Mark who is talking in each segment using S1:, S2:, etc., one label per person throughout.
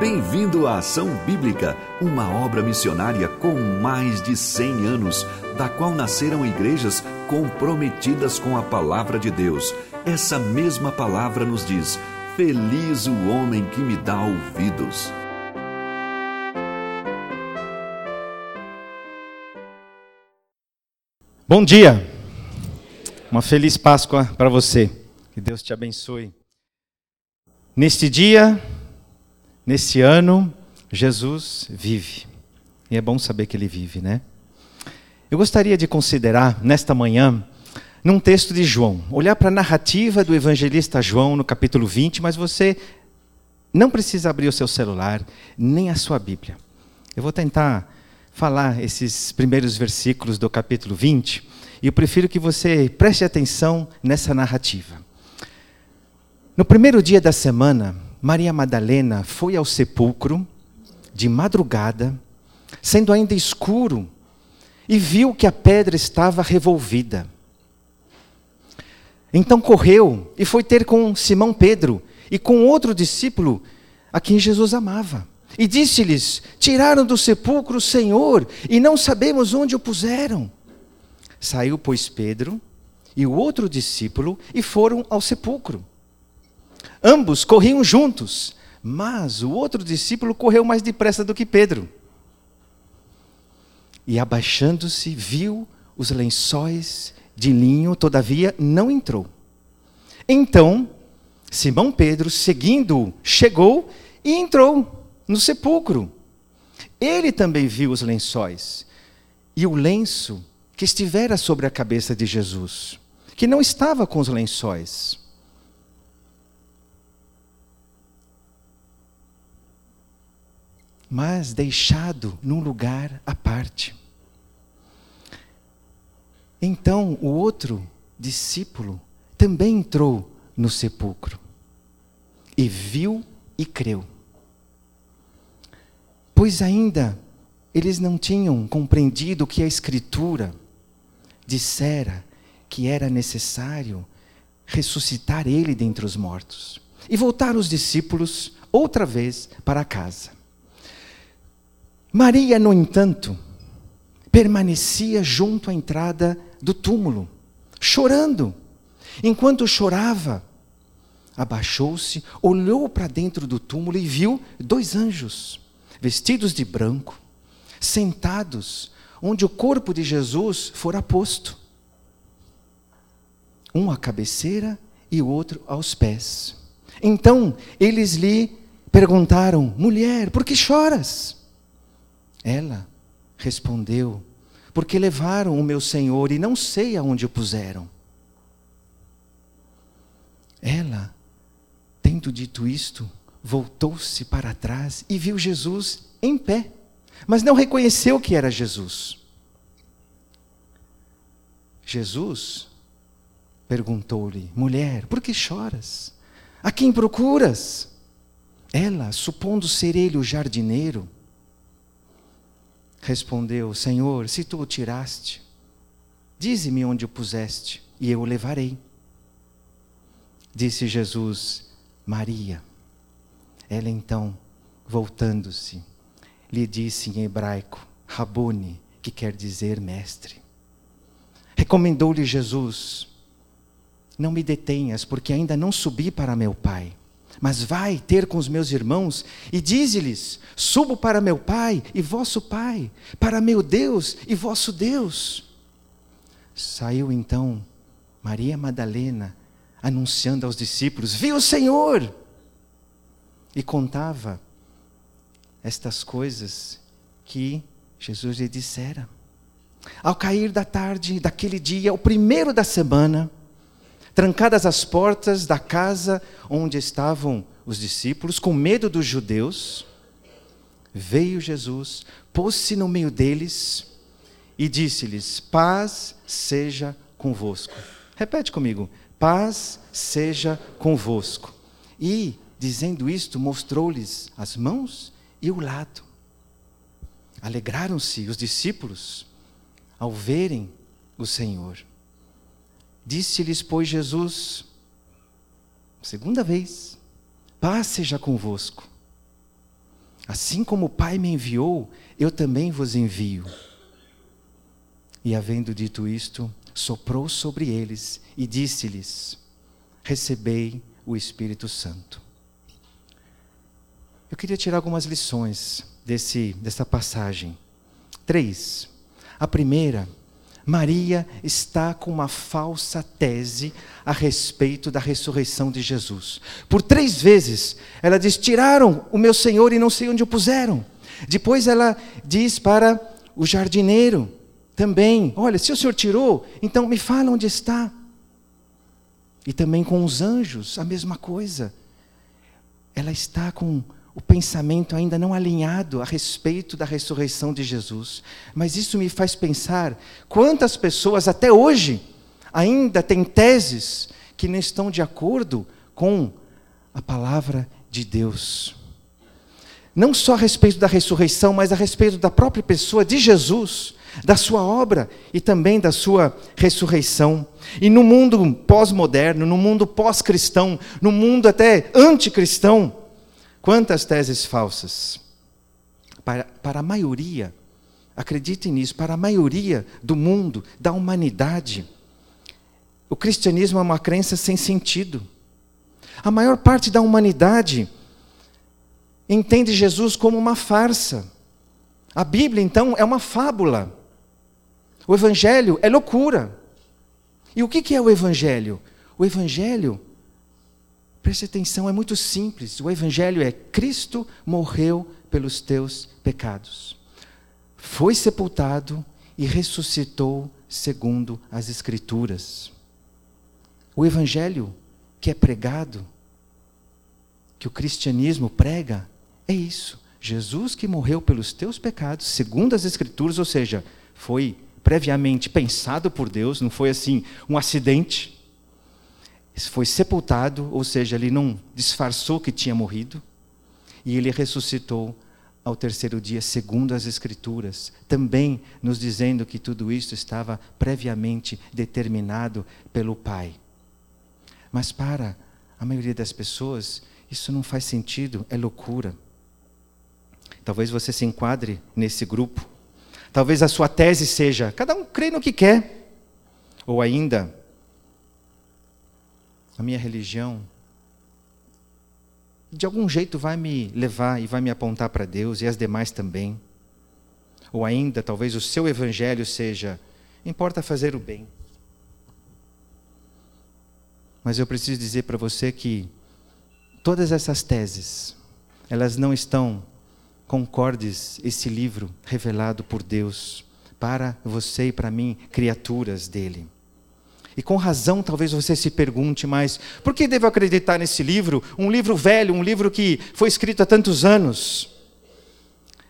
S1: Bem-vindo à Ação Bíblica, uma obra missionária com mais de 100 anos, da qual nasceram igrejas comprometidas com a palavra de Deus. Essa mesma palavra nos diz: Feliz o homem que me dá ouvidos.
S2: Bom dia, uma feliz Páscoa para você, que Deus te abençoe. Neste dia, neste ano, Jesus vive, e é bom saber que ele vive, né? Eu gostaria de considerar nesta manhã, num texto de João, olhar para a narrativa do evangelista João no capítulo 20, mas você não precisa abrir o seu celular, nem a sua Bíblia. Eu vou tentar falar esses primeiros versículos do capítulo 20, e eu prefiro que você preste atenção nessa narrativa. No primeiro dia da semana, Maria Madalena foi ao sepulcro de madrugada, sendo ainda escuro, e viu que a pedra estava revolvida. Então correu e foi ter com Simão Pedro e com outro discípulo a quem Jesus amava. E disse-lhes: Tiraram do sepulcro o Senhor e não sabemos onde o puseram. Saiu, pois, Pedro e o outro discípulo e foram ao sepulcro. Ambos corriam juntos, mas o outro discípulo correu mais depressa do que Pedro. E abaixando-se, viu os lençóis de linho, todavia não entrou. Então, Simão Pedro, seguindo, chegou e entrou no sepulcro. Ele também viu os lençóis e o lenço que estivera sobre a cabeça de Jesus, que não estava com os lençóis. Mas deixado num lugar à parte. Então o outro discípulo também entrou no sepulcro e viu e creu pois ainda eles não tinham compreendido que a Escritura dissera que era necessário ressuscitar ele dentre os mortos. E voltaram os discípulos outra vez para casa. Maria, no entanto, permanecia junto à entrada do túmulo, chorando. Enquanto chorava, abaixou-se, olhou para dentro do túmulo e viu dois anjos vestidos de branco, sentados onde o corpo de Jesus fora posto. Um à cabeceira e o outro aos pés. Então eles lhe perguntaram: Mulher, por que choras? Ela respondeu: Porque levaram o meu senhor e não sei aonde o puseram. Ela, tendo dito isto, voltou-se para trás e viu Jesus em pé, mas não reconheceu que era Jesus. Jesus perguntou-lhe: Mulher, por que choras? A quem procuras? Ela, supondo ser ele o jardineiro, respondeu: Senhor, se tu o tiraste, dize-me onde o puseste, e eu o levarei. Disse Jesus: Maria. Ela então, voltando-se, lhe disse em hebraico, Rabone, que quer dizer mestre. Recomendou-lhe Jesus: Não me detenhas, porque ainda não subi para meu Pai. Mas vai ter com os meus irmãos e dize-lhes: Subo para meu Pai e vosso Pai, para meu Deus e vosso Deus. Saiu então Maria Madalena anunciando aos discípulos: Viu o Senhor! e contava estas coisas que Jesus lhe dissera. Ao cair da tarde daquele dia, o primeiro da semana, trancadas as portas da casa onde estavam os discípulos, com medo dos judeus, veio Jesus, pôs-se no meio deles e disse-lhes: Paz seja convosco. Repete comigo: Paz seja convosco. E Dizendo isto, mostrou-lhes as mãos e o lado. Alegraram-se os discípulos ao verem o Senhor. Disse-lhes, pois, Jesus, segunda vez: Paz seja convosco. Assim como o Pai me enviou, eu também vos envio. E havendo dito isto, soprou sobre eles e disse-lhes: Recebei o Espírito Santo. Eu queria tirar algumas lições desse, dessa passagem. Três. A primeira, Maria está com uma falsa tese a respeito da ressurreição de Jesus. Por três vezes ela diz: Tiraram o meu Senhor e não sei onde o puseram. Depois ela diz para o jardineiro também: Olha, se o Senhor tirou, então me fala onde está. E também com os anjos, a mesma coisa. Ela está com o pensamento ainda não alinhado a respeito da ressurreição de Jesus. Mas isso me faz pensar quantas pessoas até hoje ainda têm teses que não estão de acordo com a palavra de Deus. Não só a respeito da ressurreição, mas a respeito da própria pessoa de Jesus, da sua obra e também da sua ressurreição. E no mundo pós-moderno, no mundo pós-cristão, no mundo até anticristão, Quantas teses falsas? Para, para a maioria, acreditem nisso, para a maioria do mundo, da humanidade, o cristianismo é uma crença sem sentido. A maior parte da humanidade entende Jesus como uma farsa. A Bíblia, então, é uma fábula. O Evangelho é loucura. E o que é o Evangelho? O Evangelho Preste atenção, é muito simples. O Evangelho é: Cristo morreu pelos teus pecados, foi sepultado e ressuscitou segundo as Escrituras. O Evangelho que é pregado, que o cristianismo prega, é isso. Jesus que morreu pelos teus pecados, segundo as Escrituras, ou seja, foi previamente pensado por Deus, não foi assim um acidente foi sepultado, ou seja, ele não disfarçou que tinha morrido, e ele ressuscitou ao terceiro dia, segundo as Escrituras, também nos dizendo que tudo isso estava previamente determinado pelo Pai. Mas para a maioria das pessoas, isso não faz sentido, é loucura. Talvez você se enquadre nesse grupo. Talvez a sua tese seja: cada um crê no que quer. Ou ainda, a minha religião, de algum jeito vai me levar e vai me apontar para Deus e as demais também. Ou ainda, talvez o seu evangelho seja: importa fazer o bem. Mas eu preciso dizer para você que todas essas teses, elas não estão concordes esse livro revelado por Deus para você e para mim, criaturas dele. E com razão, talvez você se pergunte, mas por que devo acreditar nesse livro? Um livro velho, um livro que foi escrito há tantos anos.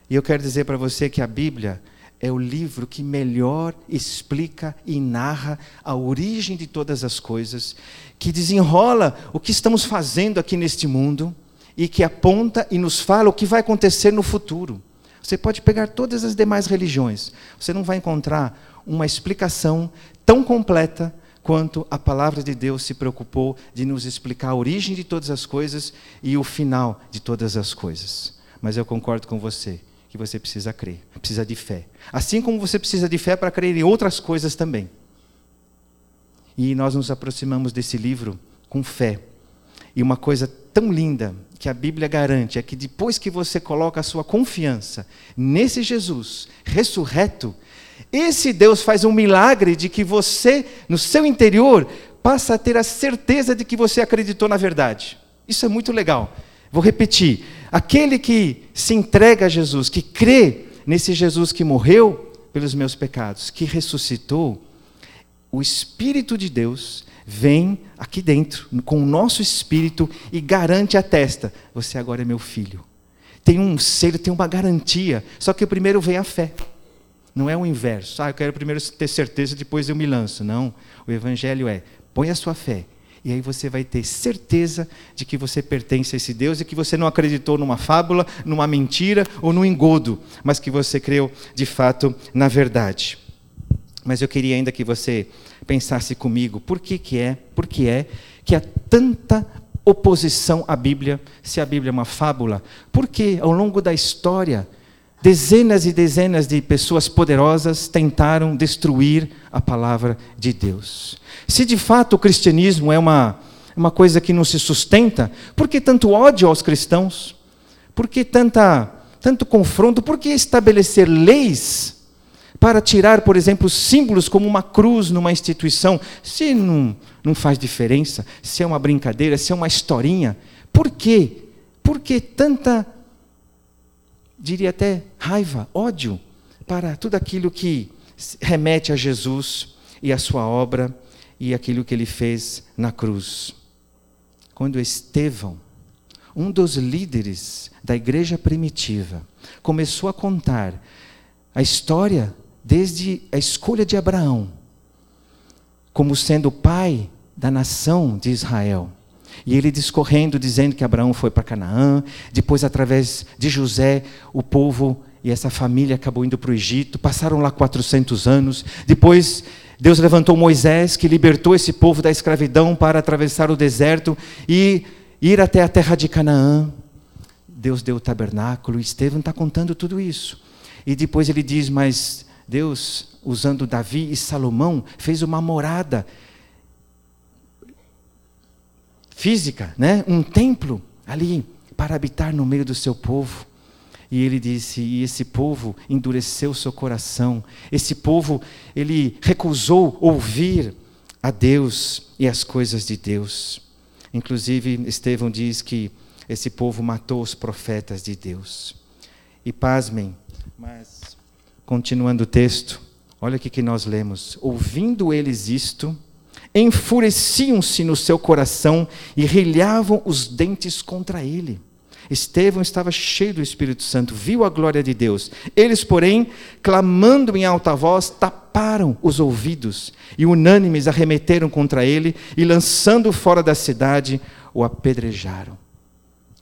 S2: E eu quero dizer para você que a Bíblia é o livro que melhor explica e narra a origem de todas as coisas, que desenrola o que estamos fazendo aqui neste mundo e que aponta e nos fala o que vai acontecer no futuro. Você pode pegar todas as demais religiões, você não vai encontrar uma explicação tão completa quanto a palavra de Deus se preocupou de nos explicar a origem de todas as coisas e o final de todas as coisas. Mas eu concordo com você que você precisa crer, precisa de fé. Assim como você precisa de fé para crer em outras coisas também. E nós nos aproximamos desse livro com fé. E uma coisa tão linda que a Bíblia garante é que depois que você coloca a sua confiança nesse Jesus ressurreto, esse Deus faz um milagre de que você, no seu interior, passa a ter a certeza de que você acreditou na verdade. Isso é muito legal. Vou repetir: aquele que se entrega a Jesus, que crê nesse Jesus que morreu pelos meus pecados, que ressuscitou, o Espírito de Deus vem aqui dentro, com o nosso espírito e garante a testa: você agora é meu filho. Tem um selo, tem uma garantia. Só que primeiro vem a fé. Não é o inverso. Ah, eu quero primeiro ter certeza, depois eu me lanço. Não. O Evangelho é: põe a sua fé. E aí você vai ter certeza de que você pertence a esse Deus e que você não acreditou numa fábula, numa mentira ou num engodo, mas que você creu de fato na verdade. Mas eu queria ainda que você pensasse comigo, por que, que é, por que é que há tanta oposição à Bíblia, se a Bíblia é uma fábula? Porque ao longo da história, dezenas e dezenas de pessoas poderosas tentaram destruir a palavra de Deus. Se de fato o cristianismo é uma, uma coisa que não se sustenta, por que tanto ódio aos cristãos? Por que tanta, tanto confronto? Por que estabelecer leis para tirar, por exemplo, símbolos como uma cruz numa instituição? Se não, não faz diferença, se é uma brincadeira, se é uma historinha, por quê? Por que tanta, diria até raiva, ódio para tudo aquilo que remete a Jesus e a sua obra e aquilo que ele fez na cruz? Quando Estevão, um dos líderes da igreja primitiva, começou a contar a história desde a escolha de Abraão como sendo o pai da nação de Israel. E ele discorrendo, dizendo que Abraão foi para Canaã, depois, através de José, o povo e essa família acabou indo para o Egito, passaram lá 400 anos. Depois, Deus levantou Moisés, que libertou esse povo da escravidão para atravessar o deserto e ir até a terra de Canaã. Deus deu o tabernáculo, Estevão está contando tudo isso. E depois ele diz: Mas Deus, usando Davi e Salomão, fez uma morada física, né? um templo ali para habitar no meio do seu povo. E ele disse: e esse povo endureceu seu coração. Esse povo, ele recusou ouvir a Deus e as coisas de Deus. Inclusive, Estevão diz que esse povo matou os profetas de Deus. E pasmem, mas continuando o texto, olha o que nós lemos. Ouvindo eles isto, enfureciam-se no seu coração e rilhavam os dentes contra ele. Estevão estava cheio do Espírito Santo, viu a glória de Deus. Eles, porém, clamando em alta voz, taparam os ouvidos e, unânimes, arremeteram contra ele e, lançando fora da cidade, o apedrejaram.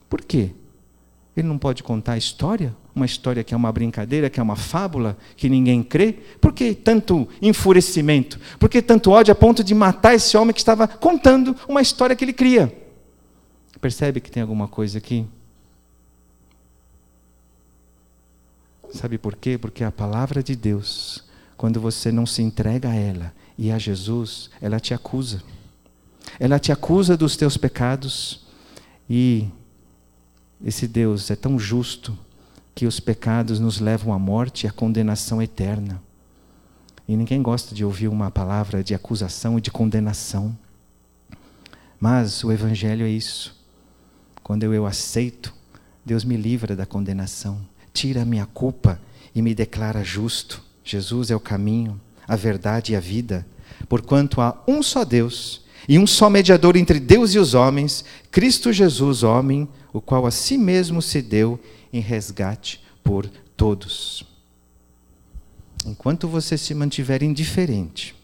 S2: Por quê? Ele não pode contar a história? Uma história que é uma brincadeira, que é uma fábula, que ninguém crê? Por que tanto enfurecimento? Por que tanto ódio a ponto de matar esse homem que estava contando uma história que ele cria? Percebe que tem alguma coisa aqui? Sabe por quê? Porque a palavra de Deus, quando você não se entrega a ela e a Jesus, ela te acusa. Ela te acusa dos teus pecados e esse Deus é tão justo que os pecados nos levam à morte e à condenação eterna. E ninguém gosta de ouvir uma palavra de acusação e de condenação. Mas o Evangelho é isso. Quando eu, eu aceito, Deus me livra da condenação tira a minha culpa e me declara justo. Jesus é o caminho, a verdade e a vida. Porquanto há um só Deus e um só mediador entre Deus e os homens, Cristo Jesus, homem, o qual a si mesmo se deu em resgate por todos. Enquanto você se mantiver indiferente,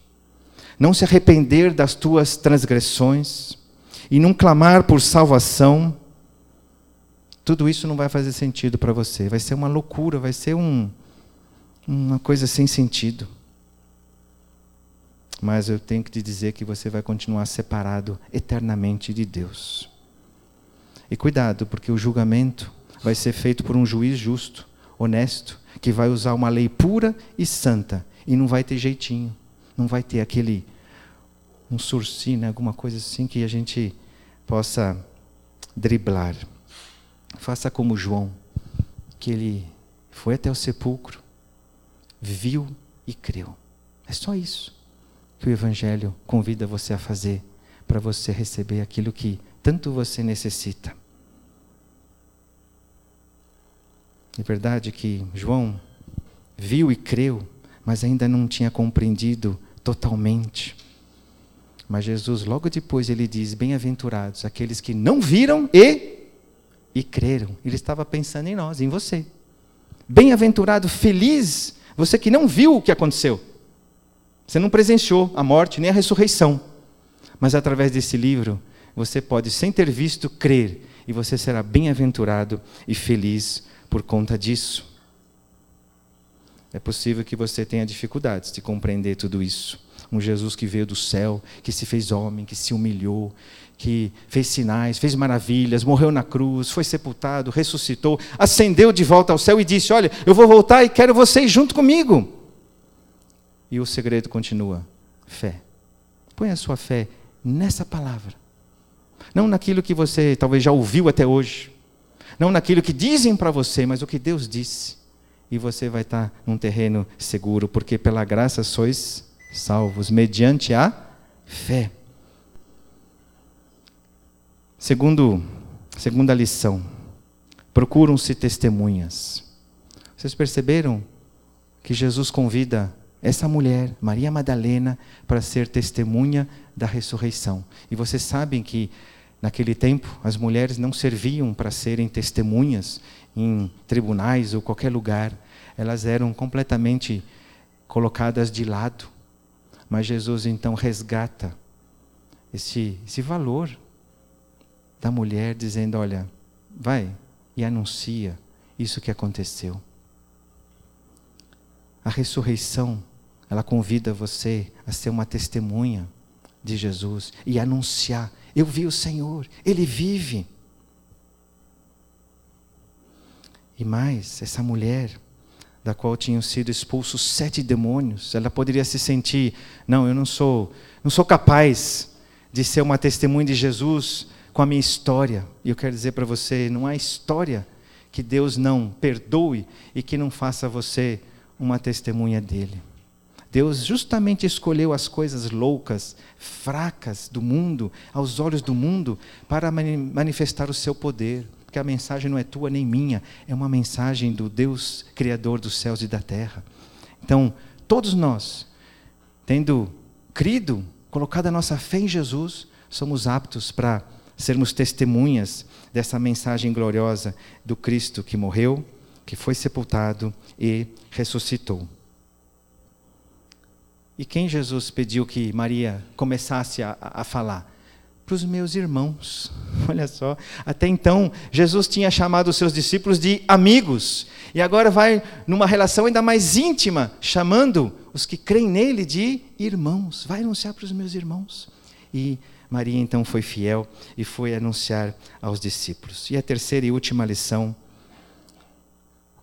S2: não se arrepender das tuas transgressões e não clamar por salvação, tudo isso não vai fazer sentido para você. Vai ser uma loucura, vai ser um, uma coisa sem sentido. Mas eu tenho que te dizer que você vai continuar separado eternamente de Deus. E cuidado, porque o julgamento vai ser feito por um juiz justo, honesto, que vai usar uma lei pura e santa. E não vai ter jeitinho. Não vai ter aquele. um sursi, né, alguma coisa assim que a gente possa driblar. Faça como João, que ele foi até o sepulcro, viu e creu. É só isso que o Evangelho convida você a fazer para você receber aquilo que tanto você necessita. É verdade que João viu e creu, mas ainda não tinha compreendido totalmente. Mas Jesus, logo depois, ele diz: Bem-aventurados aqueles que não viram e e creram. Ele estava pensando em nós, em você. Bem-aventurado, feliz, você que não viu o que aconteceu. Você não presenciou a morte nem a ressurreição. Mas através desse livro, você pode, sem ter visto, crer. E você será bem-aventurado e feliz por conta disso. É possível que você tenha dificuldades de compreender tudo isso. Um Jesus que veio do céu, que se fez homem, que se humilhou, que fez sinais, fez maravilhas, morreu na cruz, foi sepultado, ressuscitou, ascendeu de volta ao céu e disse: Olha, eu vou voltar e quero vocês junto comigo. E o segredo continua: fé. Põe a sua fé nessa palavra. Não naquilo que você talvez já ouviu até hoje. Não naquilo que dizem para você, mas o que Deus disse. E você vai estar num terreno seguro, porque pela graça sois salvos, mediante a fé. Segundo, segunda lição. Procuram-se testemunhas. Vocês perceberam que Jesus convida essa mulher, Maria Madalena, para ser testemunha da ressurreição. E vocês sabem que naquele tempo as mulheres não serviam para serem testemunhas em tribunais ou qualquer lugar. Elas eram completamente colocadas de lado. Mas Jesus então resgata esse, esse valor da mulher, dizendo: Olha, vai e anuncia isso que aconteceu. A ressurreição, ela convida você a ser uma testemunha de Jesus e anunciar: Eu vi o Senhor, Ele vive. E mais, essa mulher, da qual tinham sido expulsos sete demônios, ela poderia se sentir: Não, eu não sou, não sou capaz de ser uma testemunha de Jesus com a minha história. E eu quero dizer para você: não há história que Deus não perdoe e que não faça você uma testemunha dele. Deus justamente escolheu as coisas loucas, fracas do mundo, aos olhos do mundo, para manifestar o seu poder. Porque a mensagem não é tua nem minha, é uma mensagem do Deus Criador dos céus e da terra. Então, todos nós, tendo crido, colocado a nossa fé em Jesus, somos aptos para sermos testemunhas dessa mensagem gloriosa do Cristo que morreu, que foi sepultado e ressuscitou. E quem Jesus pediu que Maria começasse a, a falar? Para os meus irmãos. Olha só. Até então, Jesus tinha chamado os seus discípulos de amigos. E agora vai numa relação ainda mais íntima, chamando os que creem nele de irmãos. Vai anunciar para os meus irmãos. E Maria então foi fiel e foi anunciar aos discípulos. E a terceira e última lição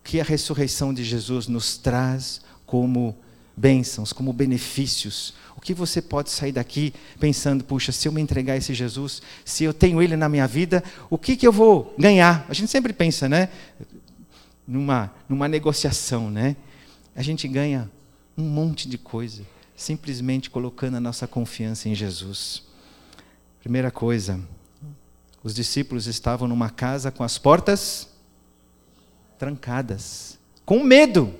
S2: que a ressurreição de Jesus nos traz como bênçãos, como benefícios. O que você pode sair daqui pensando, puxa, se eu me entregar a esse Jesus, se eu tenho ele na minha vida, o que, que eu vou ganhar? A gente sempre pensa, né? Numa, numa negociação, né? A gente ganha um monte de coisa, simplesmente colocando a nossa confiança em Jesus. Primeira coisa, os discípulos estavam numa casa com as portas trancadas, com medo,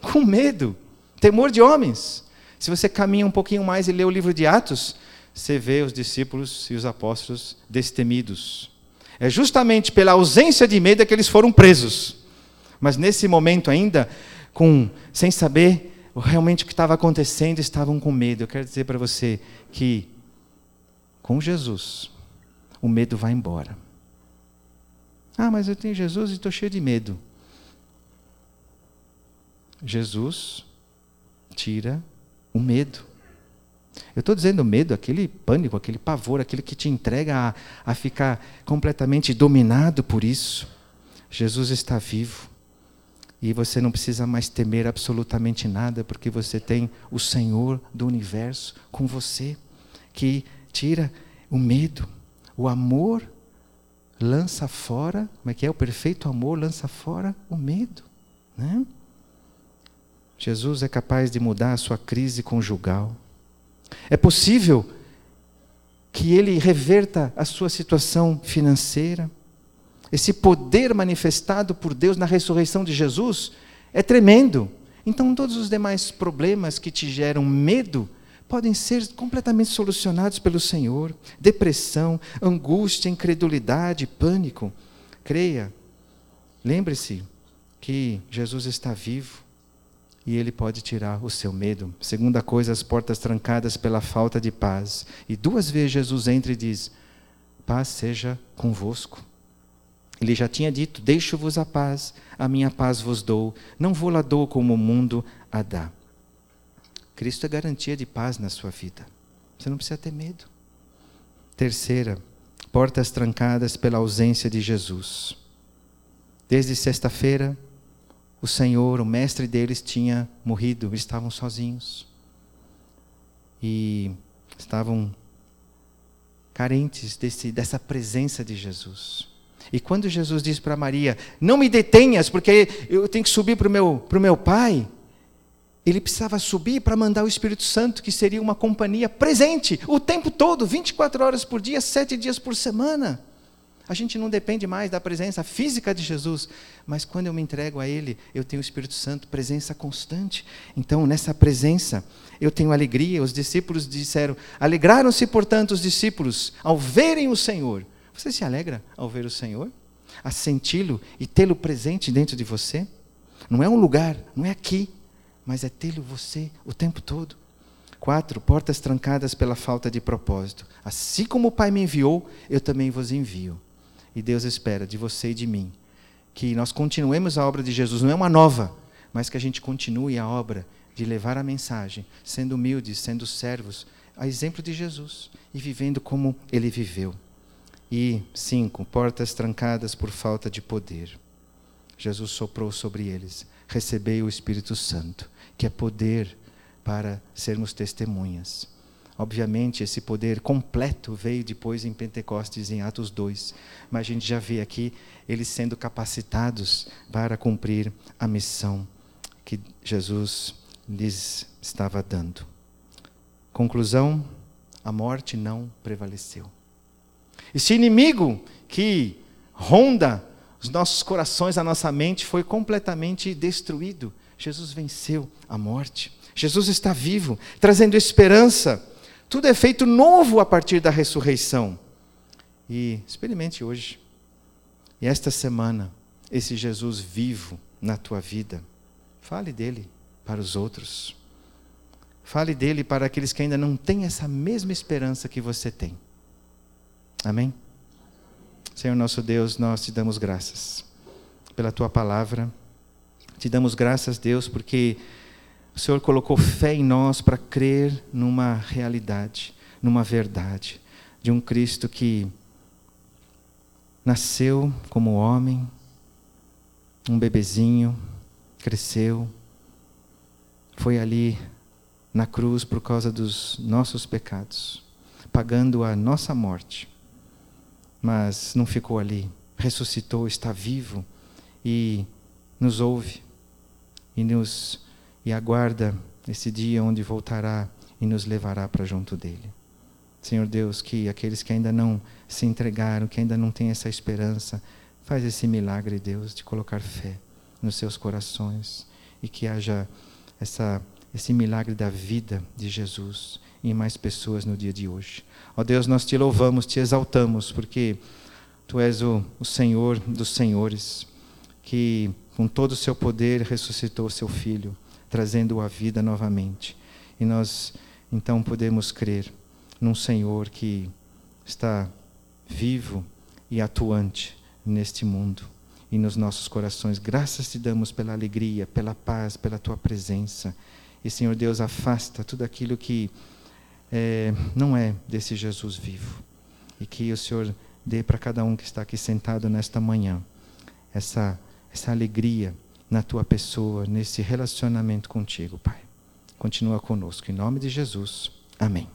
S2: com medo, temor de homens. Se você caminha um pouquinho mais e lê o livro de Atos, você vê os discípulos e os apóstolos destemidos. É justamente pela ausência de medo é que eles foram presos. Mas nesse momento ainda, com sem saber realmente o que estava acontecendo, estavam com medo. Eu quero dizer para você que com Jesus o medo vai embora. Ah, mas eu tenho Jesus e estou cheio de medo. Jesus tira o medo. Eu estou dizendo medo, aquele pânico, aquele pavor, aquele que te entrega a, a ficar completamente dominado por isso. Jesus está vivo. E você não precisa mais temer absolutamente nada, porque você tem o Senhor do universo com você, que tira o medo. O amor lança fora, como é que é? O perfeito amor lança fora o medo. Né? Jesus é capaz de mudar a sua crise conjugal. É possível que ele reverta a sua situação financeira. Esse poder manifestado por Deus na ressurreição de Jesus é tremendo. Então, todos os demais problemas que te geram medo podem ser completamente solucionados pelo Senhor. Depressão, angústia, incredulidade, pânico. Creia. Lembre-se que Jesus está vivo e ele pode tirar o seu medo. Segunda coisa, as portas trancadas pela falta de paz. E duas vezes Jesus entra e diz: Paz seja convosco. Ele já tinha dito: Deixo-vos a paz, a minha paz vos dou, não vou lá dou como o mundo a dá. Cristo é garantia de paz na sua vida. Você não precisa ter medo. Terceira, portas trancadas pela ausência de Jesus. Desde sexta-feira, o Senhor, o mestre deles, tinha morrido, estavam sozinhos. E estavam carentes desse, dessa presença de Jesus. E quando Jesus diz para Maria: Não me detenhas, porque eu tenho que subir para o meu, meu pai. Ele precisava subir para mandar o Espírito Santo, que seria uma companhia presente o tempo todo, 24 horas por dia, sete dias por semana. A gente não depende mais da presença física de Jesus, mas quando eu me entrego a Ele, eu tenho o Espírito Santo, presença constante. Então, nessa presença, eu tenho alegria. Os discípulos disseram: Alegraram-se, portanto, os discípulos ao verem o Senhor. Você se alegra ao ver o Senhor? A senti-lo e tê-lo presente dentro de você? Não é um lugar, não é aqui, mas é tê-lo você o tempo todo. Quatro, portas trancadas pela falta de propósito. Assim como o Pai me enviou, eu também vos envio. E Deus espera de você e de mim que nós continuemos a obra de Jesus, não é uma nova, mas que a gente continue a obra de levar a mensagem, sendo humildes, sendo servos, a exemplo de Jesus e vivendo como ele viveu. E cinco, portas trancadas por falta de poder. Jesus soprou sobre eles: recebei o Espírito Santo, que é poder para sermos testemunhas. Obviamente, esse poder completo veio depois em Pentecostes, em Atos 2. Mas a gente já vê aqui eles sendo capacitados para cumprir a missão que Jesus lhes estava dando. Conclusão: a morte não prevaleceu. Esse inimigo que ronda os nossos corações, a nossa mente, foi completamente destruído. Jesus venceu a morte. Jesus está vivo, trazendo esperança tudo é feito novo a partir da ressurreição. E experimente hoje. E esta semana, esse Jesus vivo na tua vida. Fale dele para os outros. Fale dele para aqueles que ainda não têm essa mesma esperança que você tem. Amém? Senhor nosso Deus, nós te damos graças pela tua palavra. Te damos graças, Deus, porque o Senhor colocou fé em nós para crer numa realidade, numa verdade, de um Cristo que nasceu como homem, um bebezinho, cresceu, foi ali na cruz por causa dos nossos pecados, pagando a nossa morte. Mas não ficou ali, ressuscitou, está vivo e nos ouve e nos e aguarda esse dia onde voltará e nos levará para junto dele. Senhor Deus, que aqueles que ainda não se entregaram, que ainda não têm essa esperança, faz esse milagre, Deus, de colocar fé nos seus corações e que haja essa, esse milagre da vida de Jesus em mais pessoas no dia de hoje. Ó Deus, nós te louvamos, te exaltamos, porque Tu és o, o Senhor dos senhores, que com todo o seu poder ressuscitou o seu Filho trazendo-o à vida novamente. E nós então podemos crer num Senhor que está vivo e atuante neste mundo e nos nossos corações. Graças te damos pela alegria, pela paz, pela tua presença. E, Senhor Deus, afasta tudo aquilo que é, não é desse Jesus vivo. E que o Senhor dê para cada um que está aqui sentado nesta manhã essa, essa alegria na tua pessoa, nesse relacionamento contigo, Pai. Continua conosco. Em nome de Jesus. Amém.